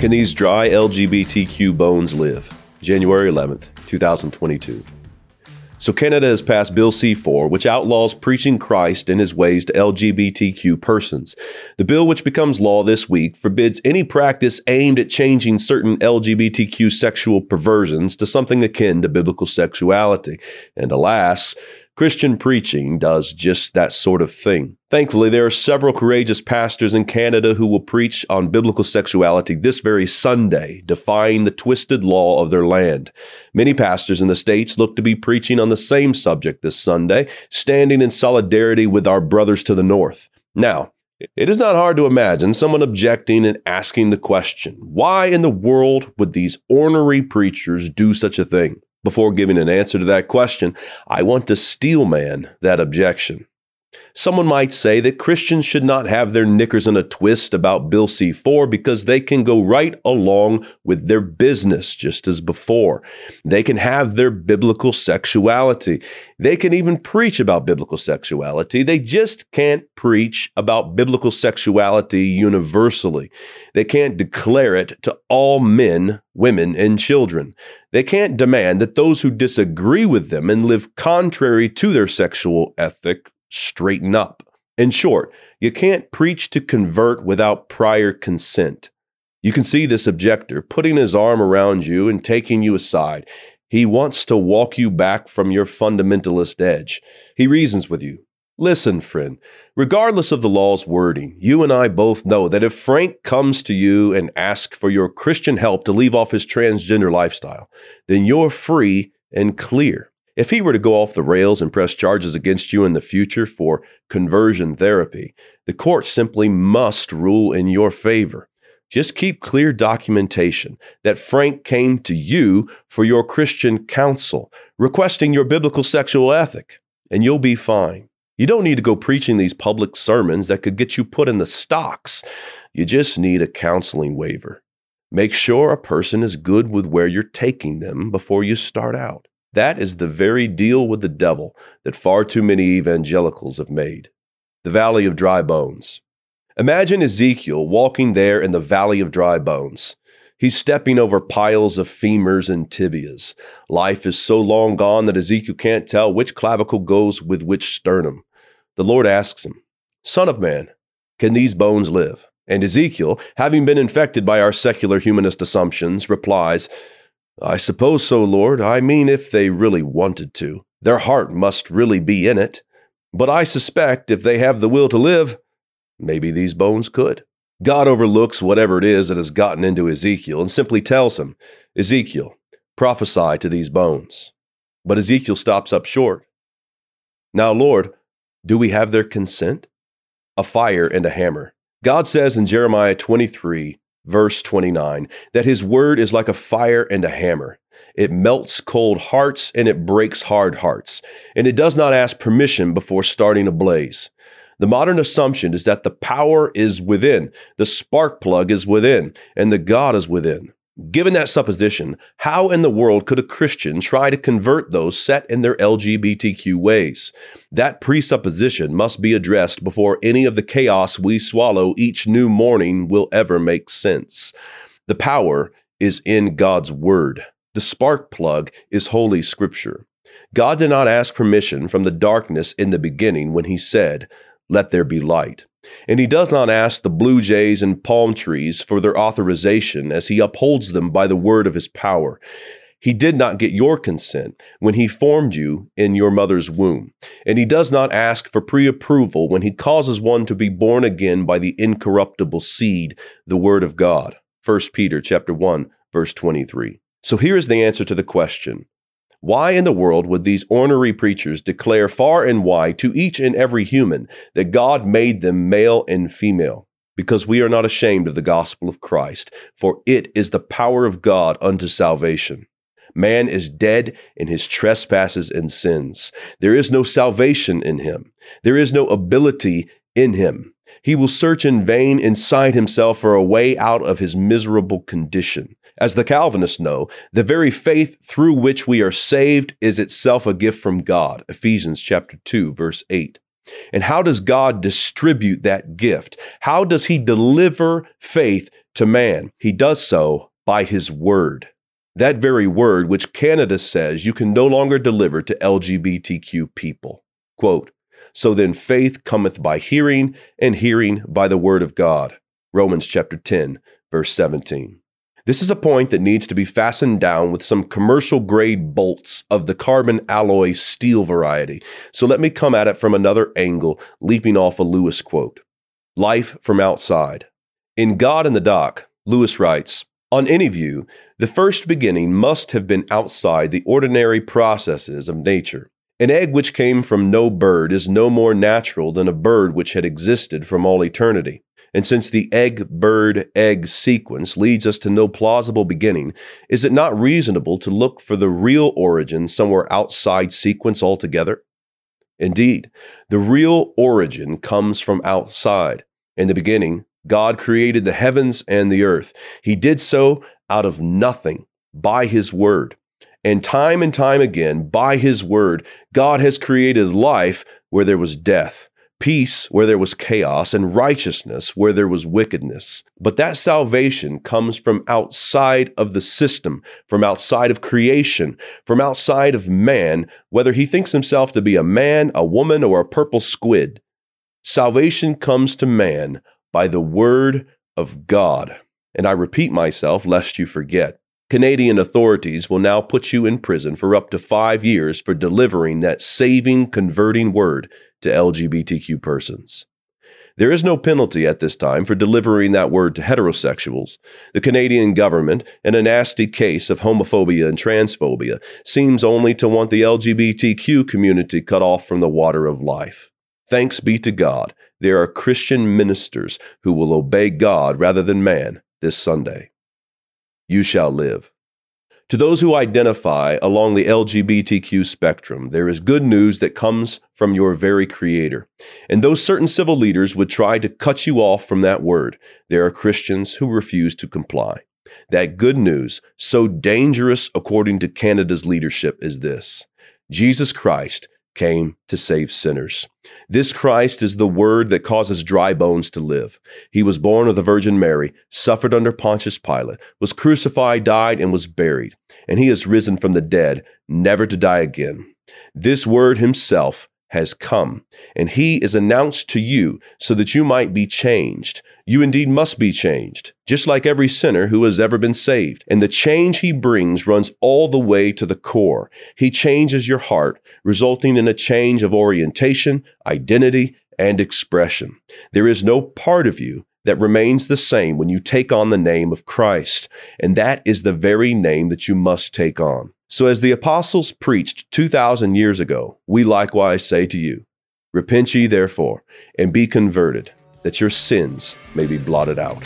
Can these dry LGBTQ bones live? January 11th, 2022. So, Canada has passed Bill C 4, which outlaws preaching Christ and his ways to LGBTQ persons. The bill, which becomes law this week, forbids any practice aimed at changing certain LGBTQ sexual perversions to something akin to biblical sexuality. And alas, Christian preaching does just that sort of thing. Thankfully, there are several courageous pastors in Canada who will preach on biblical sexuality this very Sunday, defying the twisted law of their land. Many pastors in the States look to be preaching on the same subject this Sunday, standing in solidarity with our brothers to the north. Now, it is not hard to imagine someone objecting and asking the question why in the world would these ornery preachers do such a thing? Before giving an answer to that question, I want to steelman that objection. Someone might say that Christians should not have their knickers in a twist about Bill C 4 because they can go right along with their business just as before. They can have their biblical sexuality. They can even preach about biblical sexuality. They just can't preach about biblical sexuality universally. They can't declare it to all men, women, and children. They can't demand that those who disagree with them and live contrary to their sexual ethic straighten up. In short, you can't preach to convert without prior consent. You can see this objector putting his arm around you and taking you aside. He wants to walk you back from your fundamentalist edge. He reasons with you. Listen, friend, regardless of the law's wording, you and I both know that if Frank comes to you and asks for your Christian help to leave off his transgender lifestyle, then you're free and clear. If he were to go off the rails and press charges against you in the future for conversion therapy, the court simply must rule in your favor. Just keep clear documentation that Frank came to you for your Christian counsel, requesting your biblical sexual ethic, and you'll be fine. You don't need to go preaching these public sermons that could get you put in the stocks. You just need a counseling waiver. Make sure a person is good with where you're taking them before you start out. That is the very deal with the devil that far too many evangelicals have made. The Valley of Dry Bones. Imagine Ezekiel walking there in the Valley of Dry Bones. He's stepping over piles of femurs and tibias. Life is so long gone that Ezekiel can't tell which clavicle goes with which sternum. The Lord asks him, Son of man, can these bones live? And Ezekiel, having been infected by our secular humanist assumptions, replies, I suppose so, Lord. I mean, if they really wanted to. Their heart must really be in it. But I suspect if they have the will to live, maybe these bones could. God overlooks whatever it is that has gotten into Ezekiel and simply tells him, Ezekiel, prophesy to these bones. But Ezekiel stops up short. Now, Lord, do we have their consent? A fire and a hammer. God says in Jeremiah 23, verse 29, that his word is like a fire and a hammer. It melts cold hearts and it breaks hard hearts, and it does not ask permission before starting a blaze. The modern assumption is that the power is within, the spark plug is within, and the God is within. Given that supposition, how in the world could a Christian try to convert those set in their LGBTQ ways? That presupposition must be addressed before any of the chaos we swallow each new morning will ever make sense. The power is in God's Word. The spark plug is Holy Scripture. God did not ask permission from the darkness in the beginning when He said, Let there be light. And he does not ask the blue jays and palm trees for their authorization as he upholds them by the word of his power. He did not get your consent when he formed you in your mother's womb. And he does not ask for pre-approval when he causes one to be born again by the incorruptible seed, the word of God. 1 Peter chapter 1 verse 23. So here is the answer to the question. Why in the world would these ornery preachers declare far and wide to each and every human that God made them male and female? Because we are not ashamed of the gospel of Christ, for it is the power of God unto salvation. Man is dead in his trespasses and sins. There is no salvation in him. There is no ability in him. He will search in vain inside himself for a way out of his miserable condition. As the Calvinists know, the very faith through which we are saved is itself a gift from God. Ephesians chapter 2 verse 8. And how does God distribute that gift? How does he deliver faith to man. He does so by his word. That very word which Canada says you can no longer deliver to LGBTQ people. Quote, so then faith cometh by hearing, and hearing by the word of God. Romans chapter 10, verse 17. This is a point that needs to be fastened down with some commercial grade bolts of the carbon alloy steel variety. So let me come at it from another angle, leaping off a Lewis quote Life from outside. In God in the Dock, Lewis writes On any view, the first beginning must have been outside the ordinary processes of nature. An egg which came from no bird is no more natural than a bird which had existed from all eternity. And since the egg bird egg sequence leads us to no plausible beginning, is it not reasonable to look for the real origin somewhere outside sequence altogether? Indeed, the real origin comes from outside. In the beginning, God created the heavens and the earth. He did so out of nothing by His word. And time and time again, by His word, God has created life where there was death peace where there was chaos, and righteousness where there was wickedness. But that salvation comes from outside of the system, from outside of creation, from outside of man, whether he thinks himself to be a man, a woman, or a purple squid. Salvation comes to man by the word of God. And I repeat myself lest you forget. Canadian authorities will now put you in prison for up to five years for delivering that saving, converting word to LGBTQ persons. There is no penalty at this time for delivering that word to heterosexuals. The Canadian government, in a nasty case of homophobia and transphobia, seems only to want the LGBTQ community cut off from the water of life. Thanks be to God, there are Christian ministers who will obey God rather than man this Sunday. You shall live. To those who identify along the LGBTQ spectrum, there is good news that comes from your very Creator. And though certain civil leaders would try to cut you off from that word, there are Christians who refuse to comply. That good news, so dangerous according to Canada's leadership, is this Jesus Christ came to save sinners. This Christ is the word that causes dry bones to live. He was born of the Virgin Mary, suffered under Pontius Pilate, was crucified, died, and was buried. And he is risen from the dead, never to die again. This word himself has come, and he is announced to you so that you might be changed. You indeed must be changed, just like every sinner who has ever been saved. And the change he brings runs all the way to the core. He changes your heart, resulting in a change of orientation, identity, and expression. There is no part of you that remains the same when you take on the name of Christ, and that is the very name that you must take on. So, as the apostles preached 2,000 years ago, we likewise say to you, Repent ye therefore, and be converted, that your sins may be blotted out.